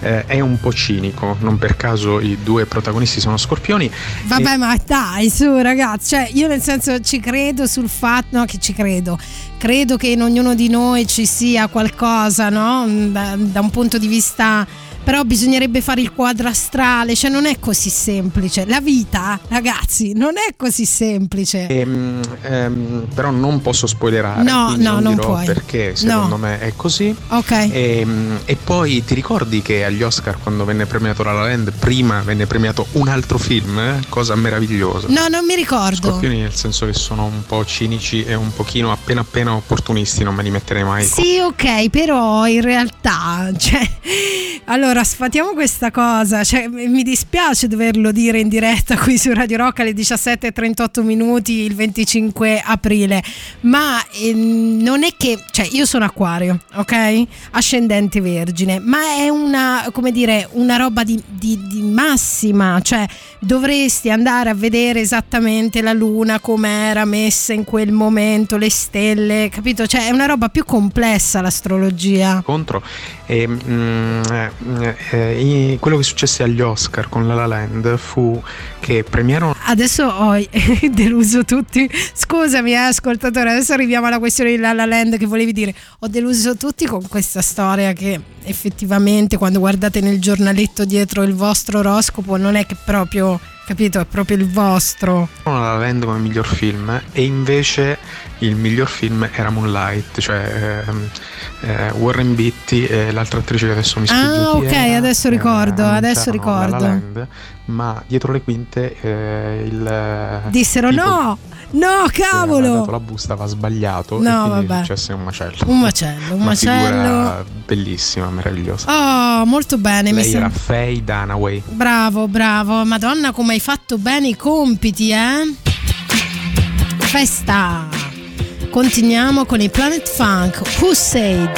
eh, è un po' cinico. Non per caso i due protagonisti sono scorpioni. Vabbè, ma dai, su ragazzi, cioè io nel senso ci credo sul fatto, no che ci credo, credo che in ognuno di noi ci sia qualcosa, no? Da, da un punto di vista... Però bisognerebbe fare il quadro astrale, cioè non è così semplice. La vita, ragazzi, non è così semplice. Ehm, ehm, però non posso spoilerare. No, no, non dirò puoi. Perché secondo No. me è così. Ok. Ehm, E, poi ti ricordi che agli Oscar, quando venne premiato La La Land, prima venne premiato un altro film? eh? Cosa meravigliosa. No, non mi ricordo. Scorpioni nel senso che sono un po' cinici e un pochino appena appena opportunisti, non me li metterei mai. Sì, ok, però in realtà, cioè, allora sfatiamo questa cosa, cioè, mi dispiace doverlo dire in diretta qui su Radio Rock alle 17.38 minuti il 25 aprile, ma ehm, non è che, cioè io sono acquario, ok? Ascendente vergine, ma è una, come dire, una roba di, di- di massima, cioè dovresti andare a vedere esattamente la luna come era messa in quel momento, le stelle, capito? Cioè è una roba più complessa l'astrologia. Contro e, mm, eh, quello che successe agli Oscar con La La Land fu che premiarono Adesso ho deluso tutti. Scusami, eh, ascoltatore. Adesso arriviamo alla questione di La La Land che volevi dire. Ho deluso tutti con questa storia che effettivamente quando guardate nel giornaletto dietro il vostro oroscopo non è che proprio, capito, è proprio il vostro. La La Land come miglior film e invece il miglior film era Moonlight, cioè ehm, eh, Warren Beatty e l'altra attrice che adesso mi sfugge Ah, ok, era, adesso eh, ricordo, adesso annunciarono La La ricordo. Land, ma dietro le quinte eh, il Dissero tipo no, no, che aveva dato cavolo. la busta aveva sbagliato No, e quindi vabbè. successe un macello. Un macello, un Una macello. figura bellissima, meravigliosa. Oh, molto bene, mi Lei sembra. era Faye Dunaway. Bravo, bravo. Madonna, come hai fatto bene i compiti, eh? Festa. Continuiamo con i Planet Funk. Who said?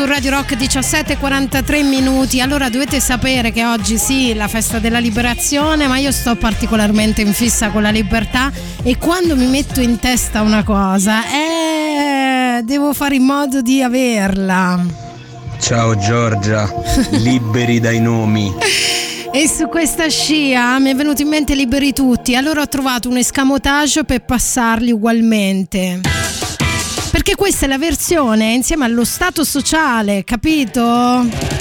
Su Radio Rock 17:43 minuti. Allora dovete sapere che oggi sì, la festa della liberazione, ma io sto particolarmente in fissa con la libertà e quando mi metto in testa una cosa, eh, devo fare in modo di averla. Ciao Giorgia, liberi dai nomi. E su questa scia mi è venuto in mente liberi tutti, allora ho trovato un escamotage per passarli ugualmente. Perché questa è la versione insieme allo stato sociale, capito?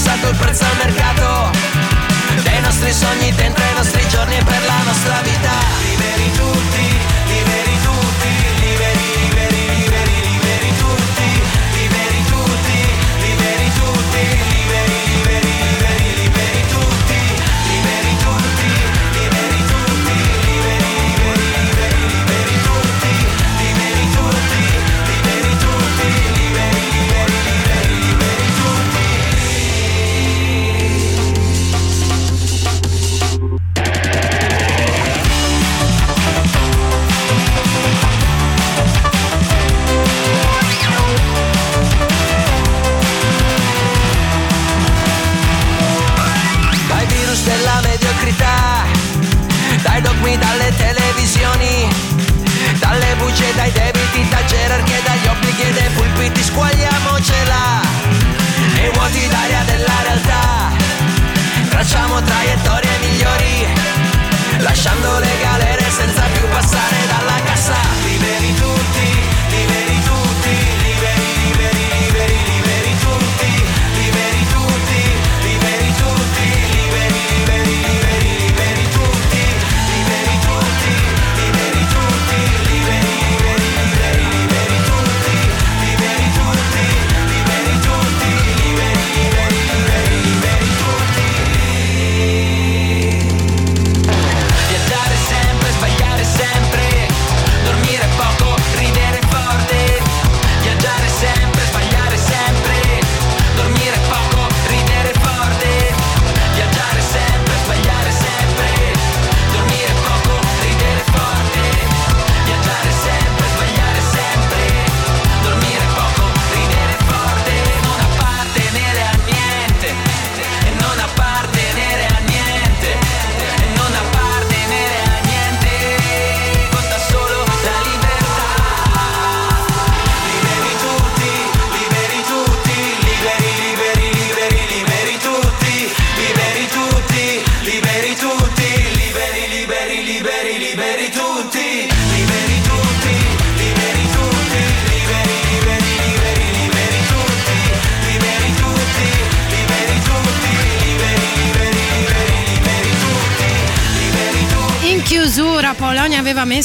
Fissato il prezzo al mercato. Dei nostri sogni dentro i nostri giorni per la nostra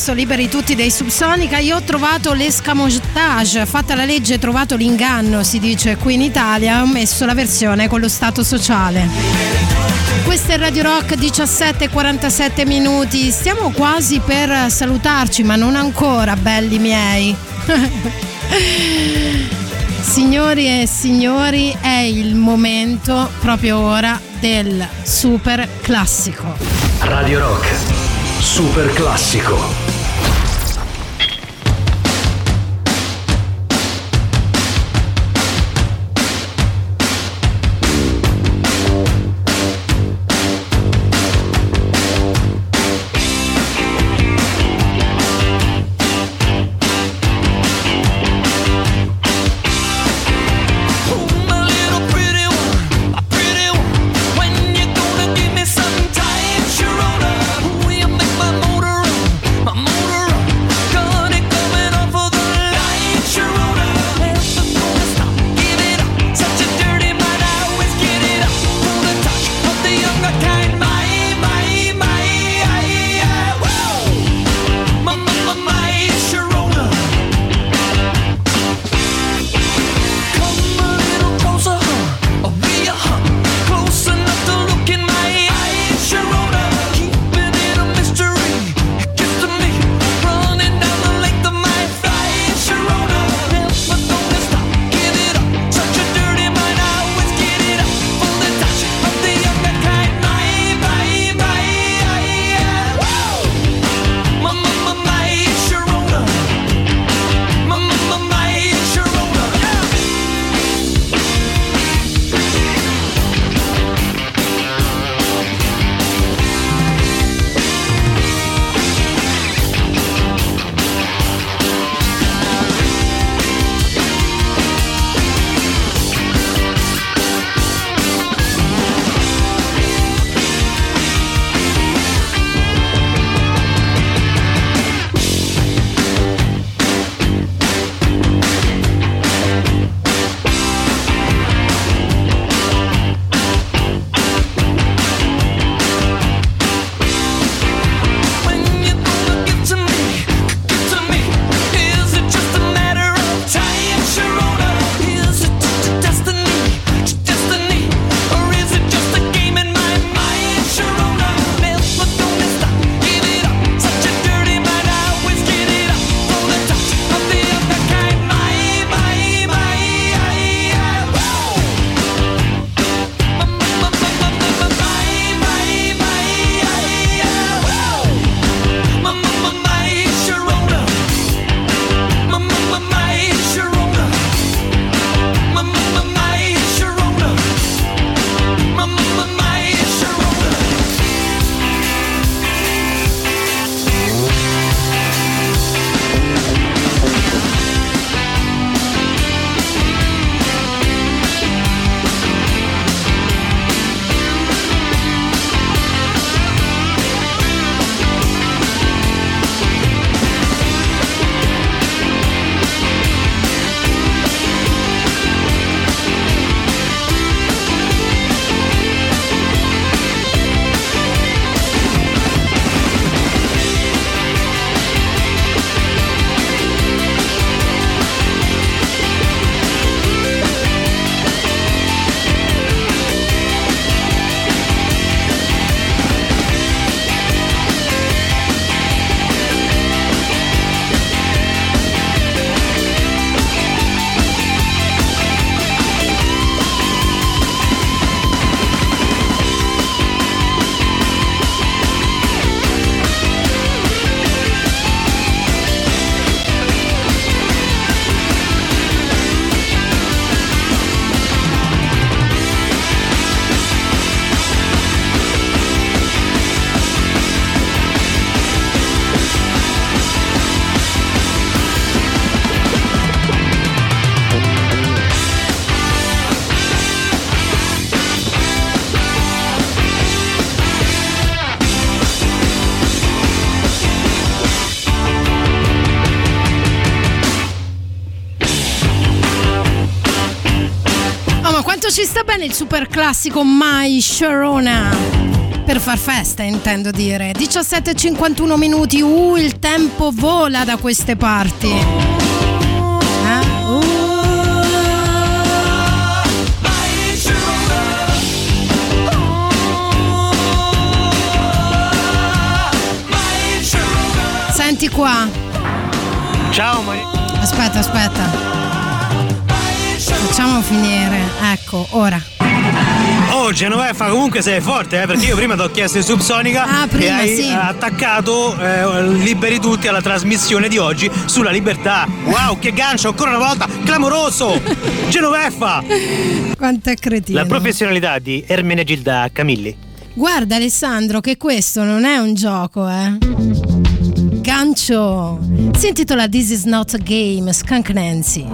aveva messo liberi tutti dei Subsonica, io ho trovato l'escamotage, fatta la legge trovato l'inganno si dice qui in Italia, ho messo la versione con lo stato sociale. Questo è Radio Rock 17:47 minuti, stiamo quasi per salutarci ma non ancora belli miei. Signori e signori, è il momento proprio ora del super classico. Radio Rock, super classico. Il super classico My Sharona. Per far festa, intendo dire. 17.51 minuti, uh, il tempo vola da queste parti. Eh? Uh. Senti qua. Ciao Maria. Aspetta, aspetta. Facciamo finire. Ecco, ora. Oh Genoveffa comunque sei forte eh, perché io prima ti ho chiesto il subsonica Ah, e prima, hai sì. attaccato eh, liberi tutti alla trasmissione di oggi sulla libertà. Wow che gancio ancora una volta clamoroso! Genoveffa! Quanto è cretino. La professionalità di Ermenegilda Camilli. Guarda Alessandro che questo non è un gioco, eh. Gancio. Si intitola This is not a game, Skunk Nancy.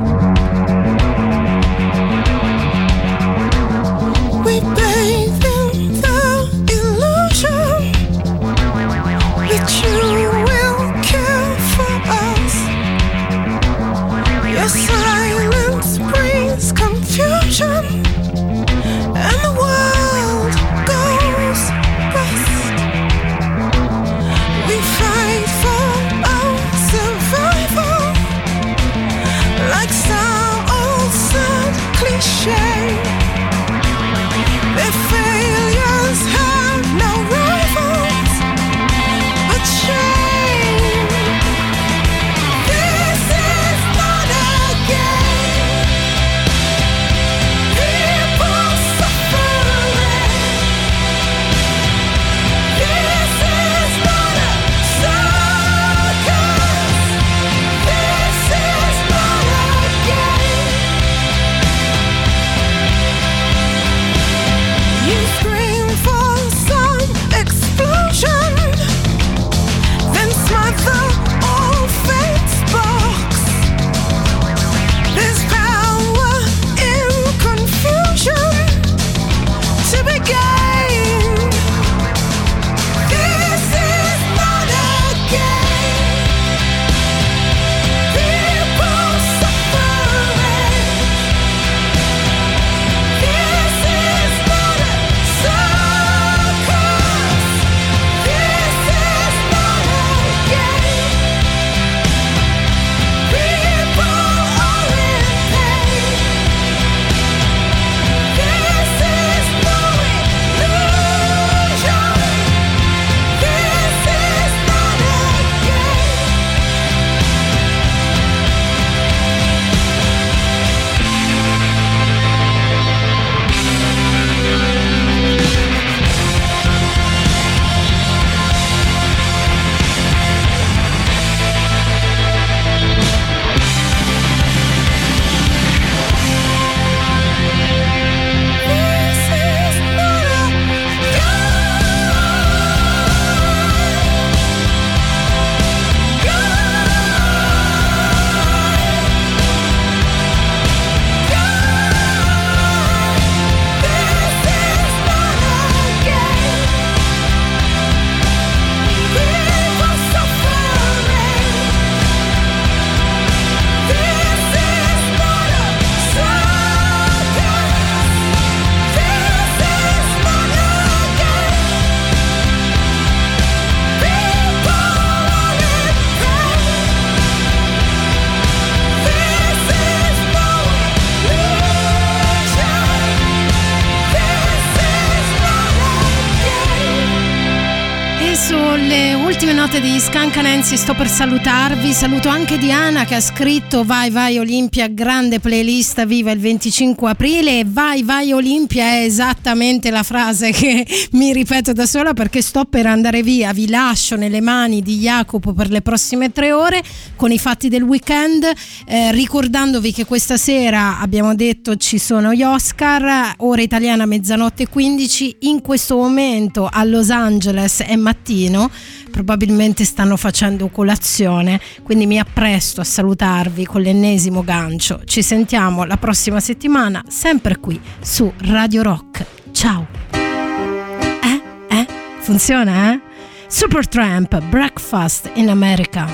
Scancanensi sto per salutarvi. Saluto anche Diana che ha scritto Vai vai Olimpia, grande playlist, viva il 25 aprile. Vai vai Olimpia è esattamente la frase che mi ripeto da sola perché sto per andare via. Vi lascio nelle mani di Jacopo per le prossime tre ore con i fatti del weekend. eh, ricordandovi che questa sera abbiamo detto ci sono gli Oscar, ora italiana mezzanotte e 15. In questo momento a Los Angeles è mattino, probabilmente stanno facendo facendo colazione, quindi mi appresto a salutarvi con l'ennesimo gancio. Ci sentiamo la prossima settimana, sempre qui su Radio Rock. Ciao! Eh? Eh? Funziona, eh? Supertramp, Breakfast in America.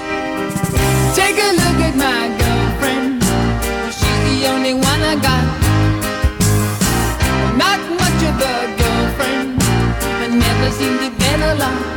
Take a look at my girlfriend. She's the only one I got. Not much of a girlfriend. I never seem to get along.